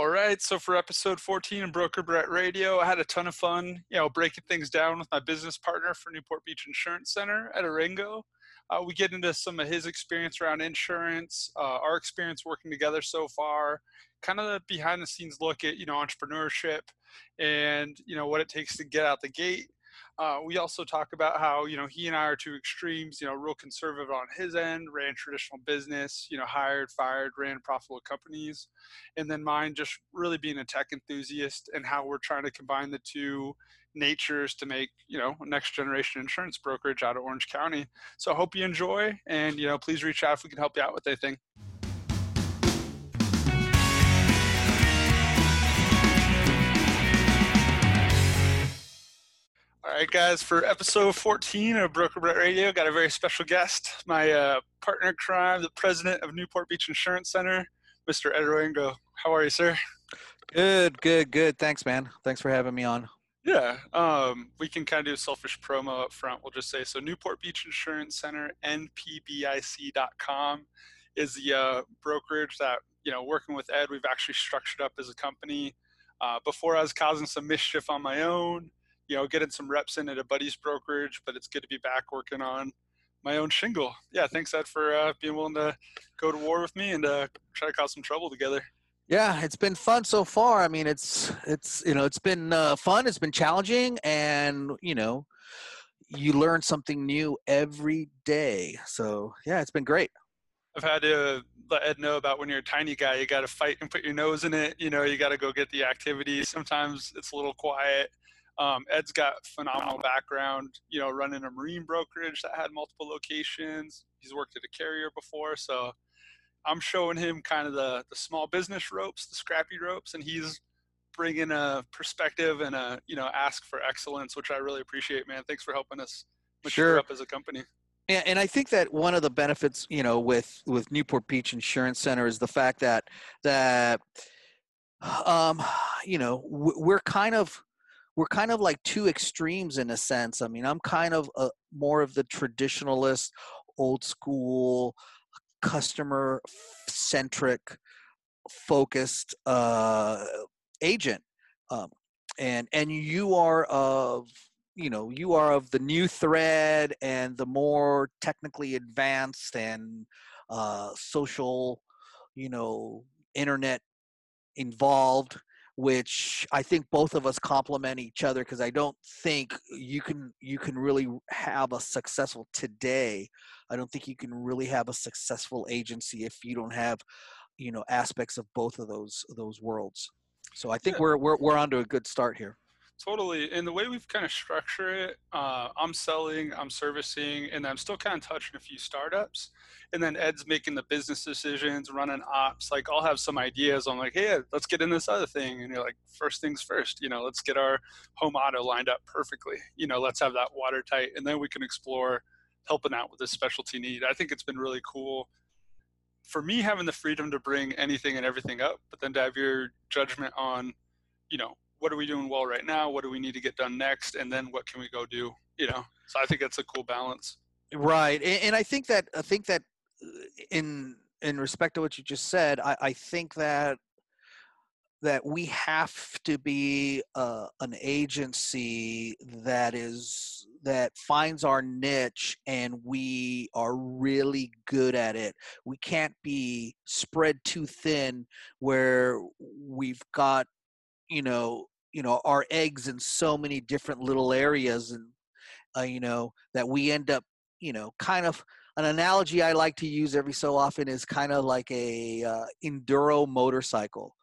All right, so for episode 14 of Broker Brett Radio, I had a ton of fun, you know, breaking things down with my business partner for Newport Beach Insurance Center Ed Arango. Uh, we get into some of his experience around insurance, uh, our experience working together so far, kind of the behind the scenes look at, you know, entrepreneurship and, you know, what it takes to get out the gate uh, we also talk about how you know he and I are two extremes. You know, real conservative on his end, ran traditional business. You know, hired, fired, ran profitable companies, and then mine just really being a tech enthusiast and how we're trying to combine the two natures to make you know next generation insurance brokerage out of Orange County. So I hope you enjoy, and you know, please reach out if we can help you out with anything. All right, guys, for episode 14 of Broker Brett Radio, got a very special guest, my uh, partner in crime, the president of Newport Beach Insurance Center, Mr. Ed Arango. How are you, sir? Good, good, good. Thanks, man. Thanks for having me on. Yeah, um, we can kind of do a selfish promo up front. We'll just say so Newport Beach Insurance Center, npbic.com, is the uh, brokerage that, you know, working with Ed, we've actually structured up as a company. Uh, before I was causing some mischief on my own, you know, getting some reps in at a buddy's brokerage, but it's good to be back working on my own shingle. Yeah, thanks Ed for uh, being willing to go to war with me and uh, try to cause some trouble together. Yeah, it's been fun so far. I mean, it's it's you know it's been uh, fun. It's been challenging, and you know, you learn something new every day. So yeah, it's been great. I've had to let Ed know about when you're a tiny guy, you got to fight and put your nose in it. You know, you got to go get the activity. Sometimes it's a little quiet. Um, Ed's got phenomenal background, you know, running a marine brokerage that had multiple locations. He's worked at a carrier before, so I'm showing him kind of the the small business ropes, the scrappy ropes, and he's bringing a perspective and a you know ask for excellence, which I really appreciate, man. Thanks for helping us mature sure. up as a company. Yeah, and I think that one of the benefits, you know, with with Newport Beach Insurance Center is the fact that that um, you know, we're kind of we're kind of like two extremes in a sense. I mean, I'm kind of a, more of the traditionalist, old school, customer centric, focused uh, agent, um, and and you are of you know you are of the new thread and the more technically advanced and uh, social, you know, internet involved which I think both of us complement each other because I don't think you can you can really have a successful today. I don't think you can really have a successful agency if you don't have you know aspects of both of those those worlds. So I think yeah. we're we're we're onto a good start here. Totally. And the way we've kind of structured it, uh, I'm selling, I'm servicing, and I'm still kind of touching a few startups. And then Ed's making the business decisions, running ops. Like I'll have some ideas. I'm like, hey, let's get in this other thing. And you're like, first things first, you know, let's get our home auto lined up perfectly. You know, let's have that watertight. And then we can explore helping out with this specialty need. I think it's been really cool for me having the freedom to bring anything and everything up, but then to have your judgment on, you know, what are we doing well right now? What do we need to get done next? And then what can we go do? You know, so I think that's a cool balance. Right, and, and I think that I think that uh, in in respect to what you just said, I, I think that that we have to be uh, an agency that is that finds our niche and we are really good at it we can't be spread too thin where we've got you know you know our eggs in so many different little areas and uh, you know that we end up you know kind of an analogy i like to use every so often is kind of like a uh, enduro motorcycle.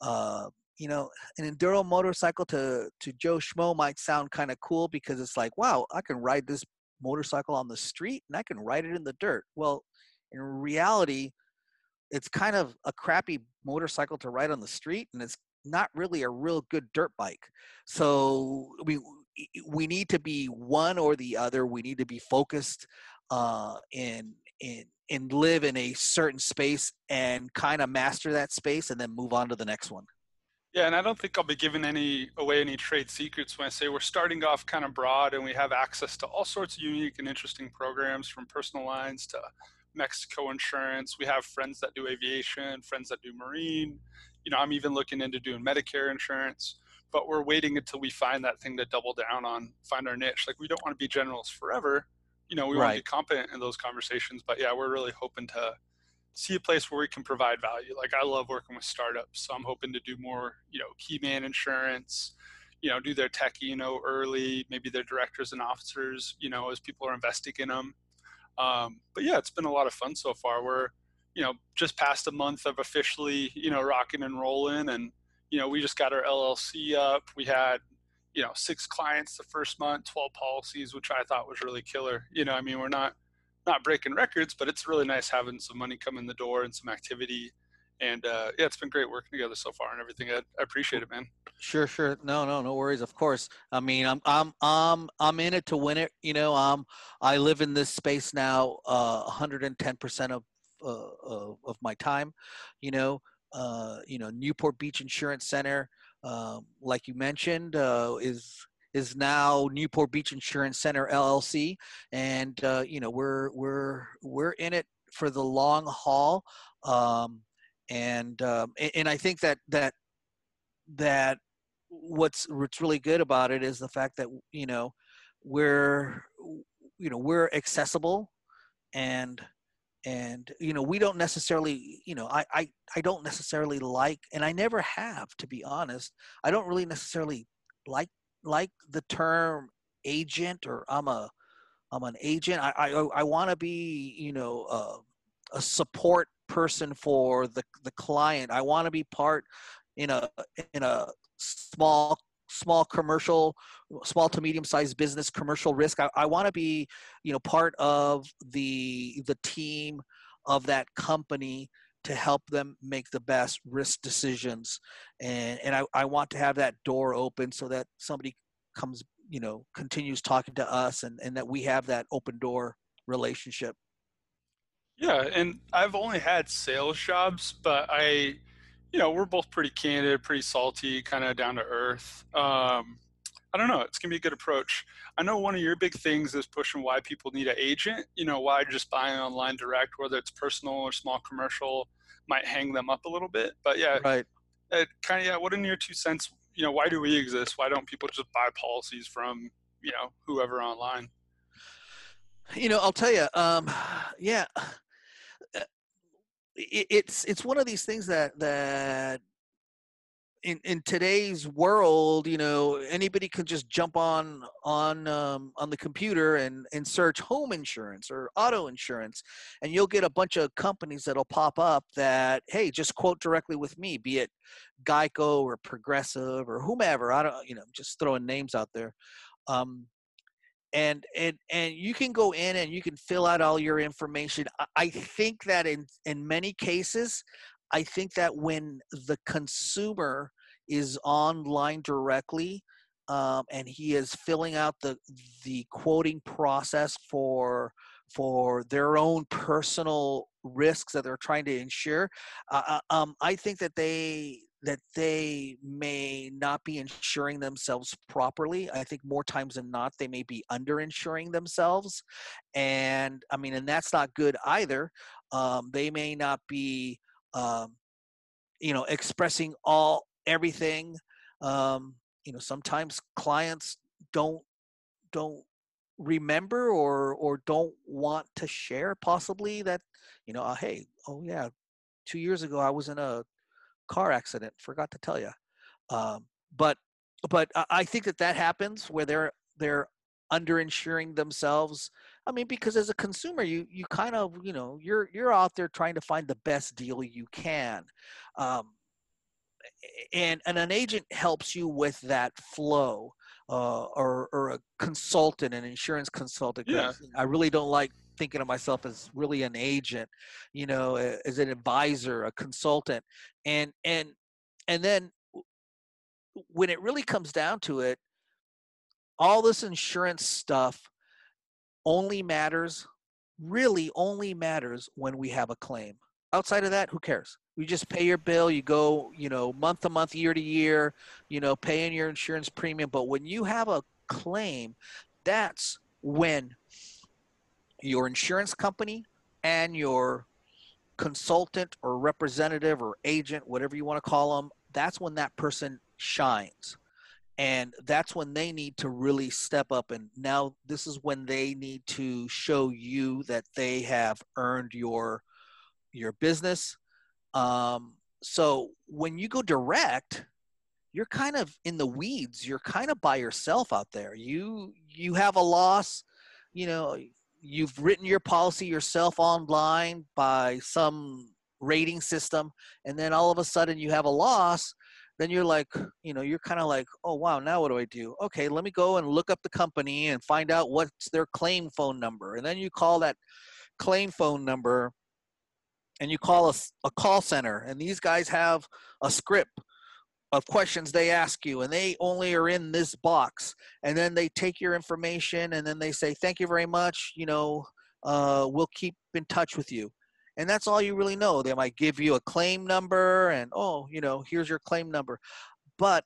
Uh, you know an enduro motorcycle to to joe schmo might sound kind of cool because it's like wow i can ride this motorcycle on the street and i can ride it in the dirt. Well in reality it's kind of a crappy motorcycle to ride on the street and it's not really a real good dirt bike. So we we need to be one or the other. We need to be focused uh, and and and live in a certain space and kind of master that space and then move on to the next one. Yeah, and I don't think I'll be giving any away any trade secrets when I say we're starting off kind of broad and we have access to all sorts of unique and interesting programs from personal lines to Mexico insurance. We have friends that do aviation, friends that do marine, you know, I'm even looking into doing Medicare insurance, but we're waiting until we find that thing to double down on, find our niche. Like we don't want to be generalists forever. You know, we right. want to be competent in those conversations, but yeah, we're really hoping to see a place where we can provide value. Like I love working with startups, so I'm hoping to do more, you know, key man insurance, you know, do their tech, you know, early, maybe their directors and officers, you know, as people are investing in them. Um, but yeah, it's been a lot of fun so far. We're, you know, just past a month of officially, you know, rocking and rolling, and you know, we just got our LLC up. We had, you know, six clients the first month, 12 policies, which I thought was really killer. You know, I mean, we're not not breaking records, but it's really nice having some money come in the door and some activity and uh, yeah, it's been great working together so far and everything. I, I, appreciate it, man. Sure, sure. No, no, no worries. Of course. I mean, I'm, I'm, I'm, I'm in it to win it. You know, um, I live in this space now, uh, 110 percent of, uh, of, of my time. You know, uh, you know, Newport Beach Insurance Center, um, like you mentioned, uh, is is now Newport Beach Insurance Center LLC, and uh, you know we're we're we're in it for the long haul. Um, and um, and I think that that that what's what's really good about it is the fact that you know we're you know we're accessible and and you know we don't necessarily you know I, I i don't necessarily like and i never have to be honest i don't really necessarily like like the term agent or i'm a i'm an agent i i, I want to be you know uh, a support person for the the client. I want to be part in a in a small small commercial small to medium sized business commercial risk. I, I want to be you know part of the the team of that company to help them make the best risk decisions. And and i, I want to have that door open so that somebody comes you know continues talking to us and and that we have that open door relationship. Yeah, and I've only had sales jobs, but I, you know, we're both pretty candid, pretty salty, kind of down to earth. Um, I don't know. It's gonna be a good approach. I know one of your big things is pushing why people need an agent. You know, why just buying online direct, whether it's personal or small commercial, might hang them up a little bit. But yeah, right. It kind of yeah. What in your two cents? You know, why do we exist? Why don't people just buy policies from you know whoever online? You know, I'll tell you. Um, yeah, it's it's one of these things that that in in today's world, you know, anybody can just jump on on um, on the computer and and search home insurance or auto insurance, and you'll get a bunch of companies that'll pop up that hey, just quote directly with me, be it Geico or Progressive or whomever. I don't, you know, just throwing names out there. Um, and and and you can go in and you can fill out all your information. I think that in in many cases i think that when the consumer is online directly um, and he is filling out the the quoting process for for their own personal risks that they're trying to insure uh, uh um, i think that they that they may not be insuring themselves properly. I think more times than not, they may be underinsuring themselves. And I mean, and that's not good either. Um, they may not be, um, you know, expressing all everything. Um, you know, sometimes clients don't don't remember or or don't want to share possibly that you know uh, hey oh yeah two years ago i was in a car accident. Forgot to tell you. Um, but but I think that that happens where they're they're underinsuring themselves. I mean, because as a consumer, you you kind of you know you're you're out there trying to find the best deal you can. Um, and, and an agent helps you with that flow uh, or, or a consultant an insurance consultant yeah. i really don't like thinking of myself as really an agent, you know, as an advisor, a consultant, and and and then when it really comes down to it, all this insurance stuff only matters, really only matters when we have a claim. Outside of that, who cares? You just pay your bill, you go, you know, month to month, year to year, you know, paying your insurance premium. But when you have a claim, that's when your insurance company and your consultant or representative or agent, whatever you want to call them, that's when that person shines. And that's when they need to really step up. And now this is when they need to show you that they have earned your your business. Um, so when you go direct, you're kind of in the weeds. You're kind of by yourself out there. You you have a loss, you know, you've written your policy yourself online by some rating system and then all of a sudden you have a loss then you're like you know you're kind of like oh wow now what do i do? Okay let me go and look up the company and find out what's their claim phone number. And then you call that claim phone number and you call a, a call center and these guys have a script of questions they ask you and they only are in this box. And then they take your information and then they say thank you very much you know uh, we'll keep in touch with you. And that's all you really know. They might give you a claim number and oh you know here's your claim number. But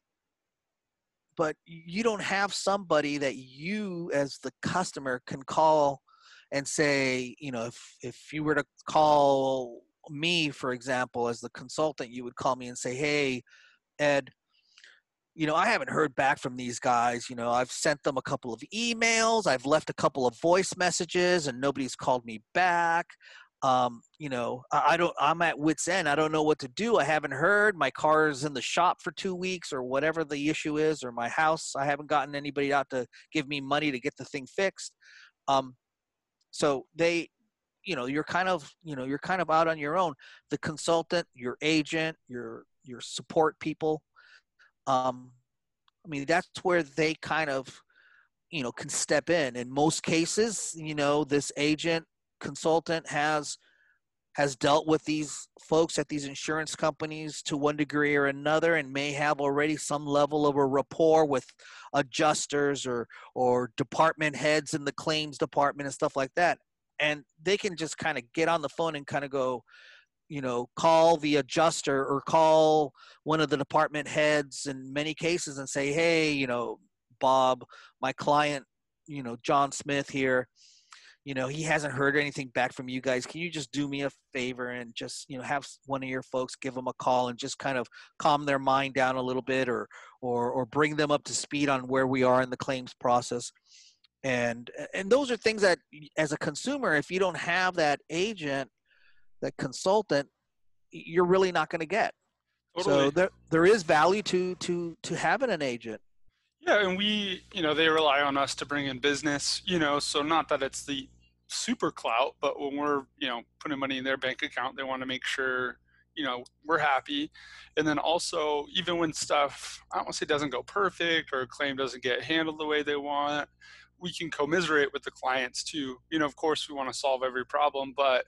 but you don't have somebody that you as the customer can call and say you know if if you were to call me for example as the consultant you would call me and say hey Ed, you know, I haven't heard back from these guys. You know, I've sent them a couple of emails, I've left a couple of voice messages, and nobody's called me back. Um, you know, I, I don't, I'm at wit's end. I don't know what to do. I haven't heard. My car is in the shop for two weeks or whatever the issue is, or my house. I haven't gotten anybody out to give me money to get the thing fixed. Um, so they, you know, you're kind of, you know, you're kind of out on your own. The consultant, your agent, your your support people. Um, I mean, that's where they kind of, you know, can step in. In most cases, you know, this agent consultant has has dealt with these folks at these insurance companies to one degree or another and may have already some level of a rapport with adjusters or or department heads in the claims department and stuff like that and they can just kind of get on the phone and kind of go you know call the adjuster or call one of the department heads in many cases and say hey you know bob my client you know john smith here you know he hasn't heard anything back from you guys. Can you just do me a favor and just you know have one of your folks give them a call and just kind of calm their mind down a little bit or or or bring them up to speed on where we are in the claims process. And and those are things that as a consumer if you don't have that agent that consultant you're really not going to get totally. so there there is value to to to having an agent. Yeah and we you know they rely on us to bring in business you know so not that it's the super clout but when we're you know putting money in their bank account they want to make sure you know we're happy. And then also even when stuff i don't want to say doesn't go perfect or a claim doesn't get handled the way they want we can commiserate with the clients too. You know of course we want to solve every problem but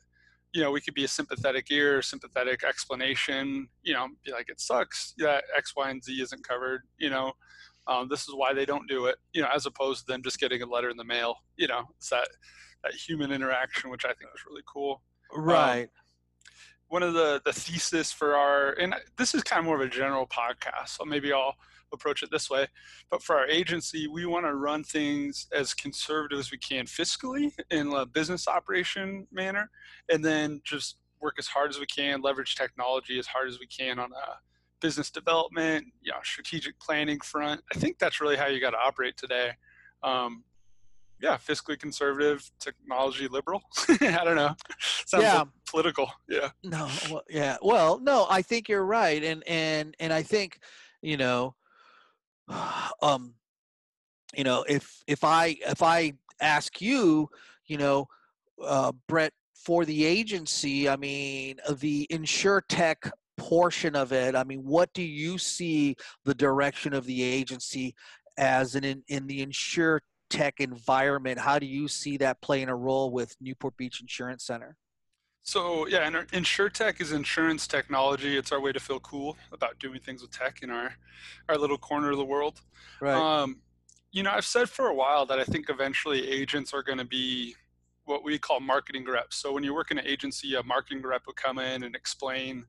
you know, we could be a sympathetic ear, sympathetic explanation, you know, be like, it sucks that X, Y, and Z isn't covered, you know, um, this is why they don't do it, you know, as opposed to them just getting a letter in the mail, you know, it's that, that human interaction, which I think is really cool. Right. Um, one of the, the thesis for our, and this is kind of more of a general podcast, so maybe I'll, approach it this way. But for our agency, we want to run things as conservative as we can fiscally in a business operation manner, and then just work as hard as we can, leverage technology as hard as we can on a business development, you know, strategic planning front. I think that's really how you got to operate today. Um, yeah, fiscally conservative, technology liberal. I don't know. Sounds yeah. political. Yeah. No. Well, yeah. Well, no, I think you're right, and and and I think, you know, um, you know, if if I if I ask you, you know, uh, Brett, for the agency, I mean, uh, the insure tech portion of it. I mean, what do you see the direction of the agency as in in, in the insure tech environment? How do you see that playing a role with Newport Beach Insurance Center? So yeah, and InsureTech is insurance technology. It's our way to feel cool about doing things with tech in our our little corner of the world. Right. Um, you know, I've said for a while that I think eventually agents are going to be what we call marketing reps. So when you work in an agency, a marketing rep will come in and explain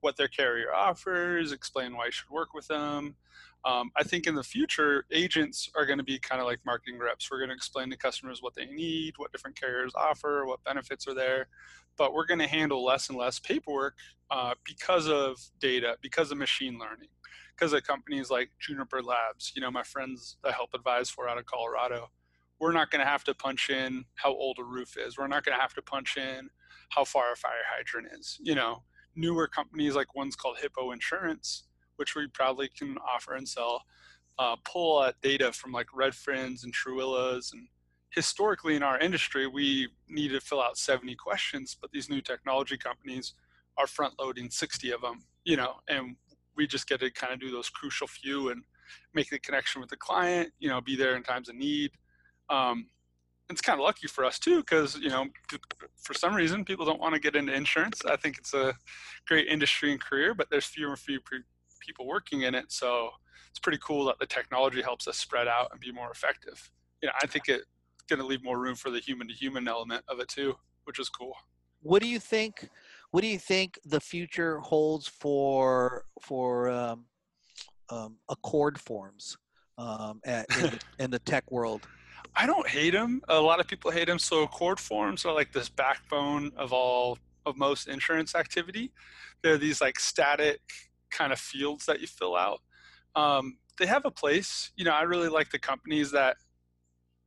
what their carrier offers, explain why you should work with them. Um, I think in the future, agents are going to be kind of like marketing reps. We're going to explain to customers what they need, what different carriers offer, what benefits are there. But we're going to handle less and less paperwork uh, because of data, because of machine learning, because of companies like Juniper Labs. You know, my friends I help advise for out of Colorado. We're not going to have to punch in how old a roof is. We're not going to have to punch in how far a fire hydrant is. You know, newer companies like ones called Hippo Insurance which we probably can offer and sell, uh, pull uh, data from like Redfins and Trulias. And historically in our industry, we need to fill out 70 questions, but these new technology companies are front loading 60 of them, you know, and we just get to kind of do those crucial few and make the connection with the client, you know, be there in times of need. Um, it's kind of lucky for us too because you know for some reason people don't want to get into insurance i think it's a great industry and career but there's fewer and fewer people working in it. So it's pretty cool that the technology helps us spread out and be more effective. You know, I think it's going to leave more room for the human to human element of it too, which is cool. What do you think? What do you think the future holds for for um, um, ACORD forms um, at, in, the, in the tech world? I don't hate them. A lot of people hate them. So ACORD forms are like this backbone of all of most insurance activity. They're these like static kind of fields that you fill out. Um, they have a place. You know, I really like the companies that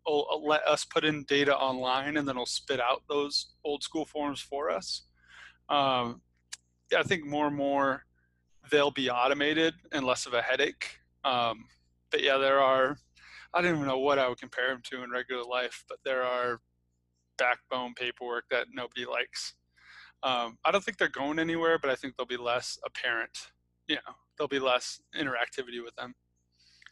will uh, let us put in data online and then it'll spit out those old school forms for us. Um, I think more and more they'll be automated and less of a headache. Um, but yeah, there are, I don't even know what I would compare them to in regular life, but there are backbone paperwork that nobody likes. Um, I don't think they're going anywhere, but I think they'll be less apparent you know there'll be less interactivity with them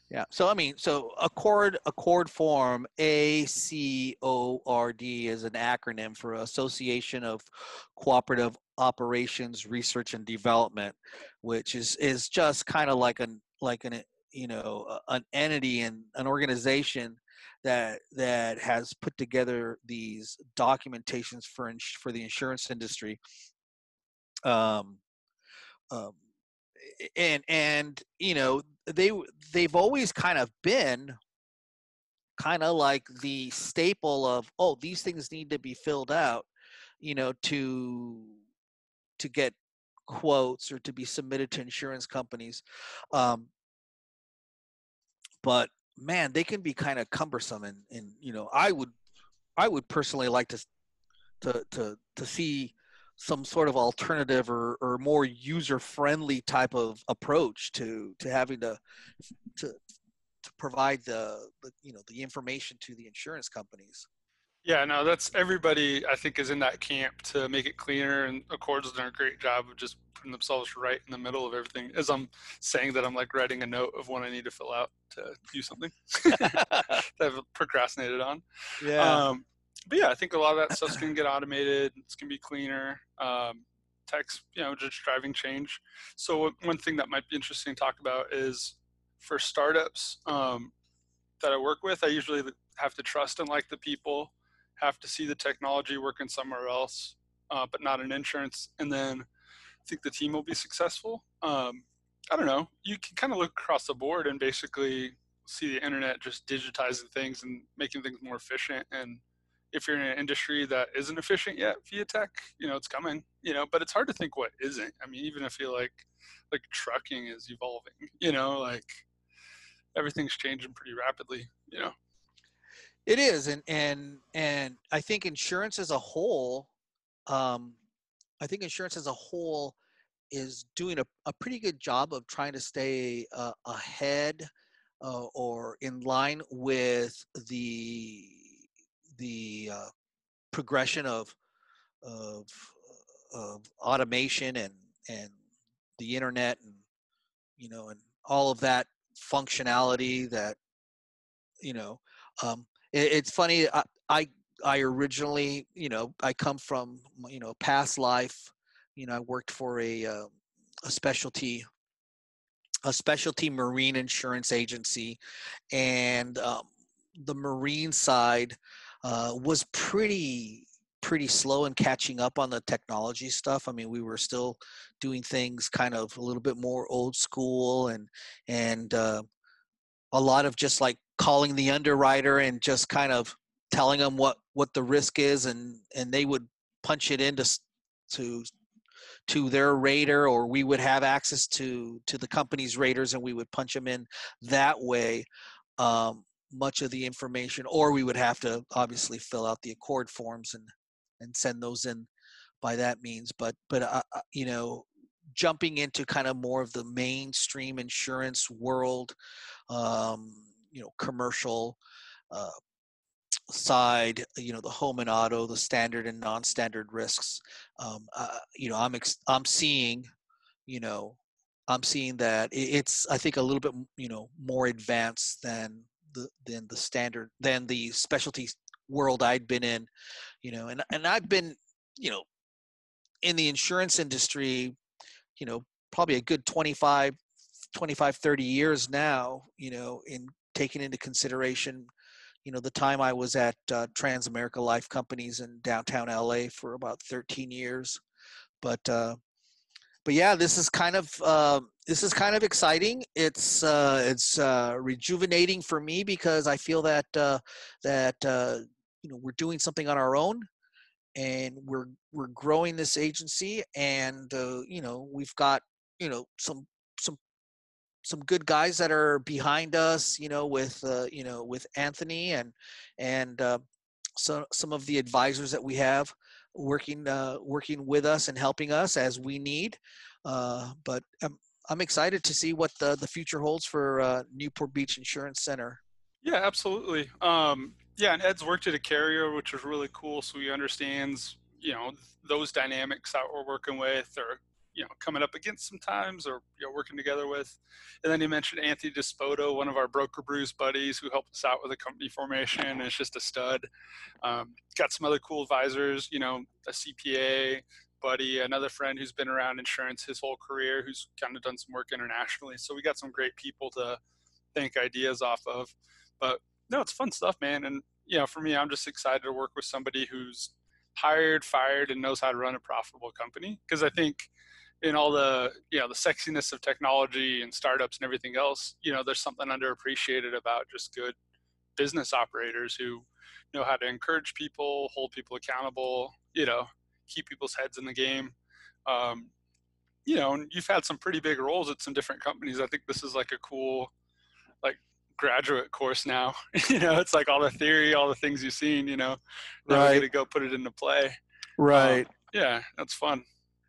yeah. So i mean so ACORD ACORD form a c o r d is an acronym for association of cooperative operations research and development which is is just kind of like an like an you know an entity and an organization that that has put together these documentations for ins- for the insurance industry. Um, um, and and you know they they've always kind of been kind of like the staple of oh these things need to be filled out you know to to get quotes or to be submitted to insurance companies um but man they can be kind of cumbersome and and you know i would i would personally like to to to to see some sort of alternative or, or more user friendly type of approach to to having to to to provide the, the you know the information to the insurance companies. Yeah no that's everybody i think is in that camp to make it cleaner and accords done a great job of just putting themselves right in the middle of everything as i'm saying that i'm like writing a note of what i need to fill out to do something that i've procrastinated on. Yeah. Um, but yeah, I think a lot of that stuff's gonna get automated. It's gonna be cleaner. Um, text, you know, just driving change. So one thing that might be interesting to talk about is for startups um, that I work with, I usually have to trust and like the people, have to see the technology working somewhere else, uh, but not in insurance, and then I think the team will be successful. Um, I don't know. You can kind of look across the board and basically see the internet just digitizing things and making things more efficient and if you're in an industry that isn't efficient yet via tech, you know, it's coming, you know, but it's hard to think what isn't. I mean, even if you like, like trucking is evolving, you know, like everything's changing pretty rapidly, you know. It is. And, and, and I think insurance as a whole, um, I think insurance as a whole is doing a, a pretty good job of trying to stay uh, ahead uh, or in line with the the uh, progression of of of automation and and the internet and you know and all of that functionality that you know um, it, it's funny I, I i originally you know i come from you know past life you know i worked for a uh, a specialty a specialty marine insurance agency and um, the marine side uh, was pretty pretty slow in catching up on the technology stuff. I mean, we were still doing things kind of a little bit more old school and and uh, a lot of just like calling the underwriter and just kind of telling them what what the risk is and and they would punch it into to to their rater or we would have access to to the company's raters and we would punch them in that way um, much of the information or we would have to obviously fill out the ACORD forms and and send those in by that means but but uh, uh, you know jumping into kind of more of the mainstream insurance world um, you know commercial uh, side you know the home and auto the standard and non-standard risks um, uh, you know i'm ex- i'm seeing you know i'm seeing that it's i think a little bit you know more advanced than the than the standard than the specialty world i'd been in you know and and i've been you know in the insurance industry you know probably a good 25 25 30 years now you know in taking into consideration you know the time i was at uh, transamerica life companies in downtown la for about 13 years. But uh, but yeah this is kind of uh, this is kind of exciting. It's uh, it's uh, rejuvenating for me because i feel that uh, that uh, you know we're doing something on our own and we're we're growing this agency and uh, you know we've got you know some some some good guys that are behind us you know with uh, you know with anthony and and uh, so some of the advisors that we have working uh, working with us and helping us as we need uh, but I'm, I'm excited to see what the, the future holds for uh, newport beach insurance center yeah absolutely um, yeah, and Ed's worked at a carrier, which is really cool. So he understands, you know, those dynamics that we're working with, or you know, coming up against sometimes, or you know, working together with. And then he mentioned Anthony Despoto, one of our broker brews buddies, who helped us out with the company formation. And it's just a stud. Um, got some other cool advisors, you know, a CPA buddy, another friend who's been around insurance his whole career, who's kind of done some work internationally. So we got some great people to think ideas off of. But no, it's fun stuff, man. And you know, for me, I'm just excited to work with somebody who's hired, fired, and knows how to run a profitable company. Because I think in all the you know the sexiness of technology and startups and everything else, you know, there's something underappreciated about just good business operators who know how to encourage people, hold people accountable, you know, keep people's heads in the game. Um, you know, and you've had some pretty big roles at some different companies. I think this is like a cool, like graduate course now. you know, it's like all the theory, all the things you've seen. You know, now right. to go put it into play. Right. Um, yeah, that's fun.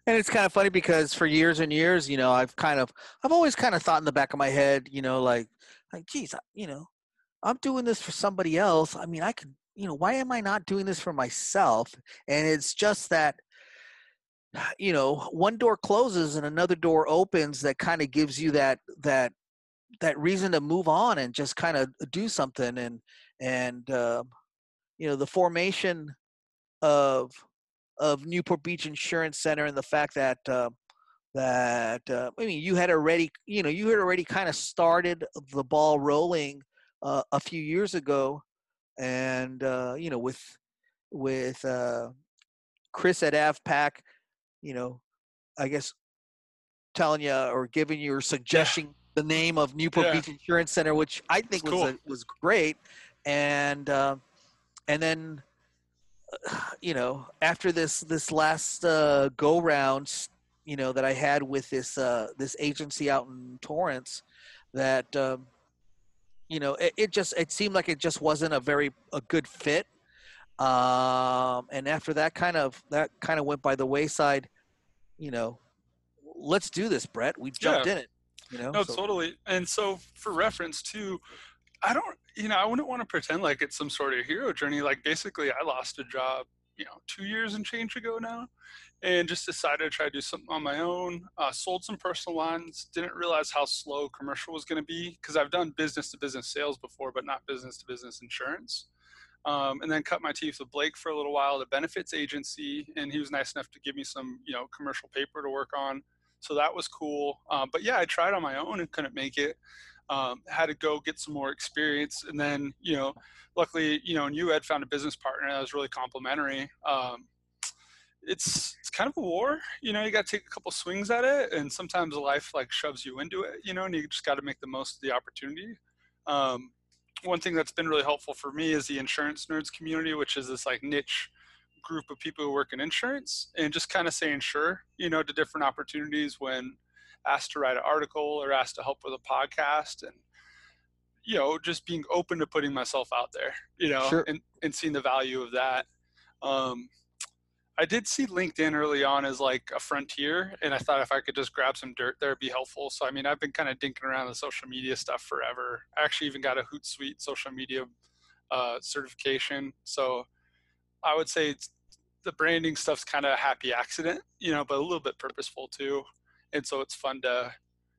And it's kind of funny because for years and years, you know, I've kind of, I've always kind of thought in the back of my head, you know, like, like, geez, you know, I'm doing this for somebody else. I mean, I could, you know, why am I not doing this for myself? And it's just that, you know, one door closes and another door opens that kind of gives you that that that reason to move on and just kind of do something and and uh, you know the formation of of Newport Beach Insurance Center and the fact that uh, that uh, I mean you had already you know you had already kind of started the ball rolling uh, a few years ago and uh, you know with with uh, Chris at AvPac you know I guess telling you or giving you or suggesting the name of Newport yeah. Beach Insurance Center, which I think was cool. a, was great, and uh, and then you know after this this last uh, go round, you know that I had with this uh, this agency out in Torrance, that um, you know it, it just it seemed like it just wasn't a very a good fit, um, and after that kind of that kind of went by the wayside, you know. Let's do this, Brett. We jumped yeah. in it. You know? No, so. totally. And so for reference too, I don't, you know, I wouldn't want to pretend like it's some sort of hero journey. Like basically, I lost a job, you know, two years and change ago now, and just decided to try to do something on my own. Uh, sold some personal lines. Didn't realize how slow commercial was going to be because I've done business to business sales before, but not business to business insurance. Um, and then cut my teeth with Blake for a little while, the benefits agency, and he was nice enough to give me some, you know, commercial paper to work on so that was cool. Um, but yeah, I tried on my own and couldn't make it. Um, had to go get some more experience, and then you know, luckily, you know, and you had found a business partner that was really complimentary. Um, it's it's kind of a war, you know. You got to take a couple swings at it, and sometimes life like shoves you into it, you know, and you just got to make the most of the opportunity. Um, one thing that's been really helpful for me is the insurance nerds community, which is this like niche group of people who work in insurance, and just kind of saying sure, you know, to different opportunities when asked to write an article or asked to help with a podcast, and you know, just being open to putting myself out there, you know, Sure. and, and seeing the value of that. Um, I did see LinkedIn early on as like a frontier, and I thought if I could just grab some dirt there, it'd be helpful. So I mean, I've been kind of dinking around the social media stuff forever. I actually even got a Hootsuite social media uh, certification. So I would say it's, the branding stuff's kind of a happy accident, you know, but a little bit purposeful too. And so it's fun to,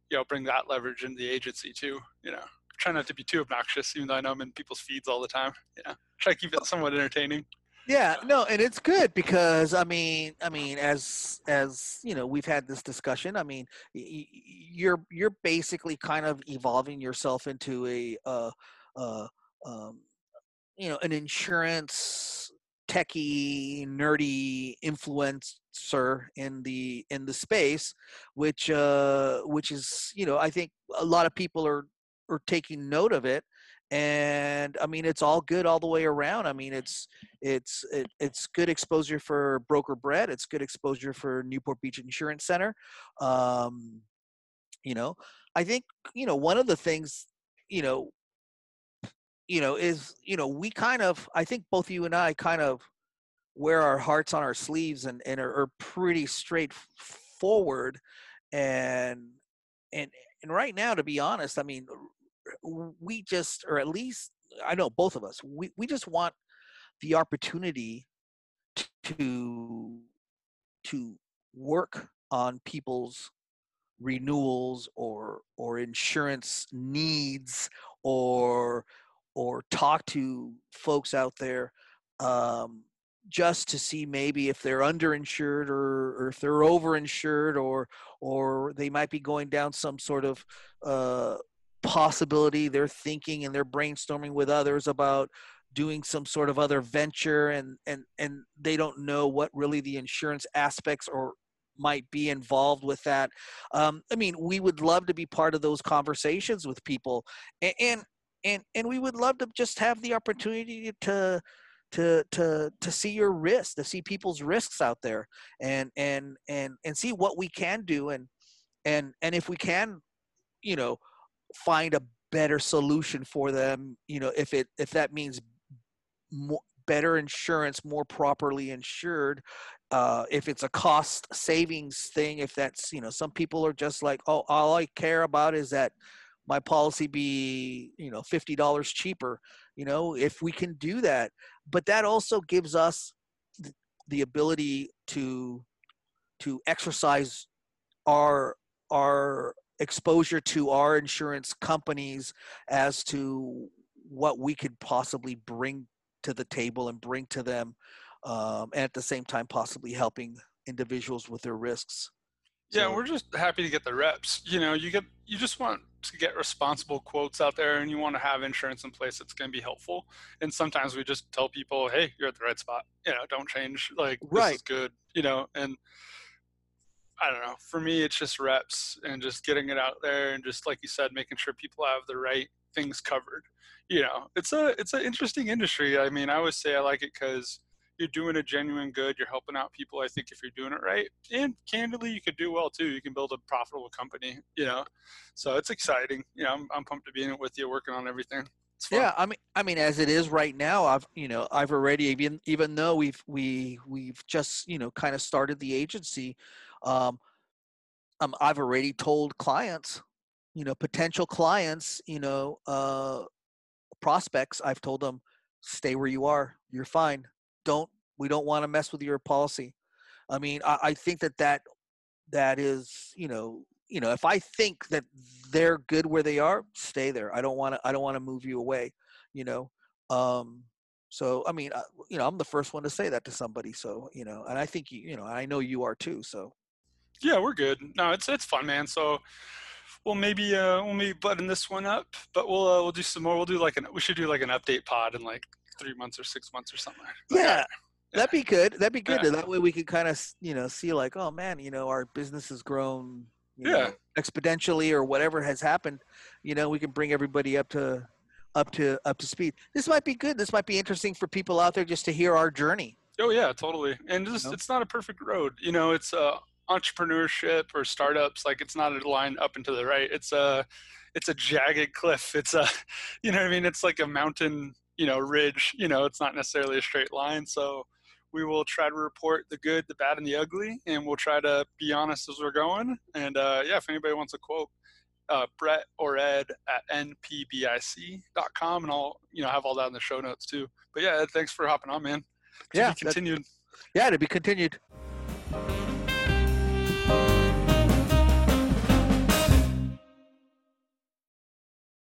you know, bring that leverage into the agency too. You know, try not to be too obnoxious, even though I know I'm in people's feeds all the time. Yeah, try to keep it somewhat entertaining. Yeah, no, and it's good because I mean, I mean, as as you know, we've had this discussion. I mean, y- you're you're basically kind of evolving yourself into a, uh, uh, um, you know, an insurance techie, nerdy influencer in the in the space, which uh, which is you know, I think a lot of people are are taking note of it. And i mean it's all good all the way around. I mean it's it's it, it's good exposure for Broker Brett. It's good exposure for newport beach insurance center. Um you know i think you know one of the things you know you know is you know we kind of i think both you and i kind of wear our hearts on our sleeves and and are, are pretty straightforward and and and right now to be honest i mean we just or at least i know both of us we, we just want the opportunity to to work on people's renewals or or insurance needs or or talk to folks out there um, just to see maybe if they're underinsured or, or if they're overinsured or or they might be going down some sort of uh, possibility they're thinking and they're brainstorming with others about doing some sort of other venture and and and they don't know what really the insurance aspects or might be involved with that. Um, i mean we would love to be part of those conversations with people. And and and, and we would love to just have the opportunity to to to to see your risks to see people's risks out there and and and and see what we can do and and and if we can you know find a better solution for them you know if it if that means more, better insurance more properly insured uh, if it's a cost savings thing if that's you know some people are just like oh all i care about is that my policy be you know $50 cheaper you know if we can do that. But that also gives us th- the ability to to exercise our our exposure to our insurance companies as to what we could possibly bring to the table and bring to them um, and at the same time possibly helping individuals with their risks Yeah, So- we're just happy to get the reps. You know, you get you just want to get responsible quotes out there, and you want to have insurance in place that's going to be helpful. And sometimes we just tell people, "Hey, you're at the right spot. You know, don't change. Like this is good." You know, and I don't know. For me, it's just reps and just getting it out there, and just like you said, making sure people have the right things covered. You know, it's a it's an interesting industry. I mean, I always say I like it because you're doing a genuine good. You're helping out people. I think if you're doing it right, and candidly, you could do well too. You can build a profitable company. You know, so it's exciting. You know, I'm, I'm pumped to be in it with you, working on everything. Yeah, I mean, I mean, as it is right now, I've you know, I've already even even though we've we we've just you know kind of started the agency, um, um, I've already told clients, you know, potential clients, you know, uh, prospects, I've told them, stay where you are, you're fine. Don't we don't want to mess with your policy. I mean, I, I think that that that is you know you know if i think that they're good where they are stay there i don't want to i don't want to move you away you know um so i mean uh, you know i'm the first one to say that to somebody so you know and i think you you know i know you are too so Yeah, we're good. No, it's it's fun, man. So we'll maybe uh, we'll maybe button this one up, but we'll uh, we'll do some more. We'll do like an we should do like an update pod in like three months or six months or something. Like yeah. That'd be good. That'd be good. Yeah. That way we could kind of, you know, see like, oh man, you know, our business has grown, yeah, know, exponentially or whatever has happened. You know, we can bring everybody up to, up to, up to speed. This might be good. This might be interesting for people out there just to hear our journey. Oh yeah, totally. And just, you know? it's not a perfect road. You know, it's uh, entrepreneurship or startups. Like it's not a line up and to the right. It's a, it's a jagged cliff. It's a, you know what I mean? It's like a mountain, you know, ridge. You know, it's not necessarily a straight line. So we will try to report the good, the bad, and the ugly, and we'll try to be honest as we're going. And uh, yeah, if anybody wants a quote, uh, Brett or Ed at npbic.com, and I'll you know have all that in the show notes too. But yeah, Ed, thanks for hopping on, man. To yeah, continued. Yeah, to be continued.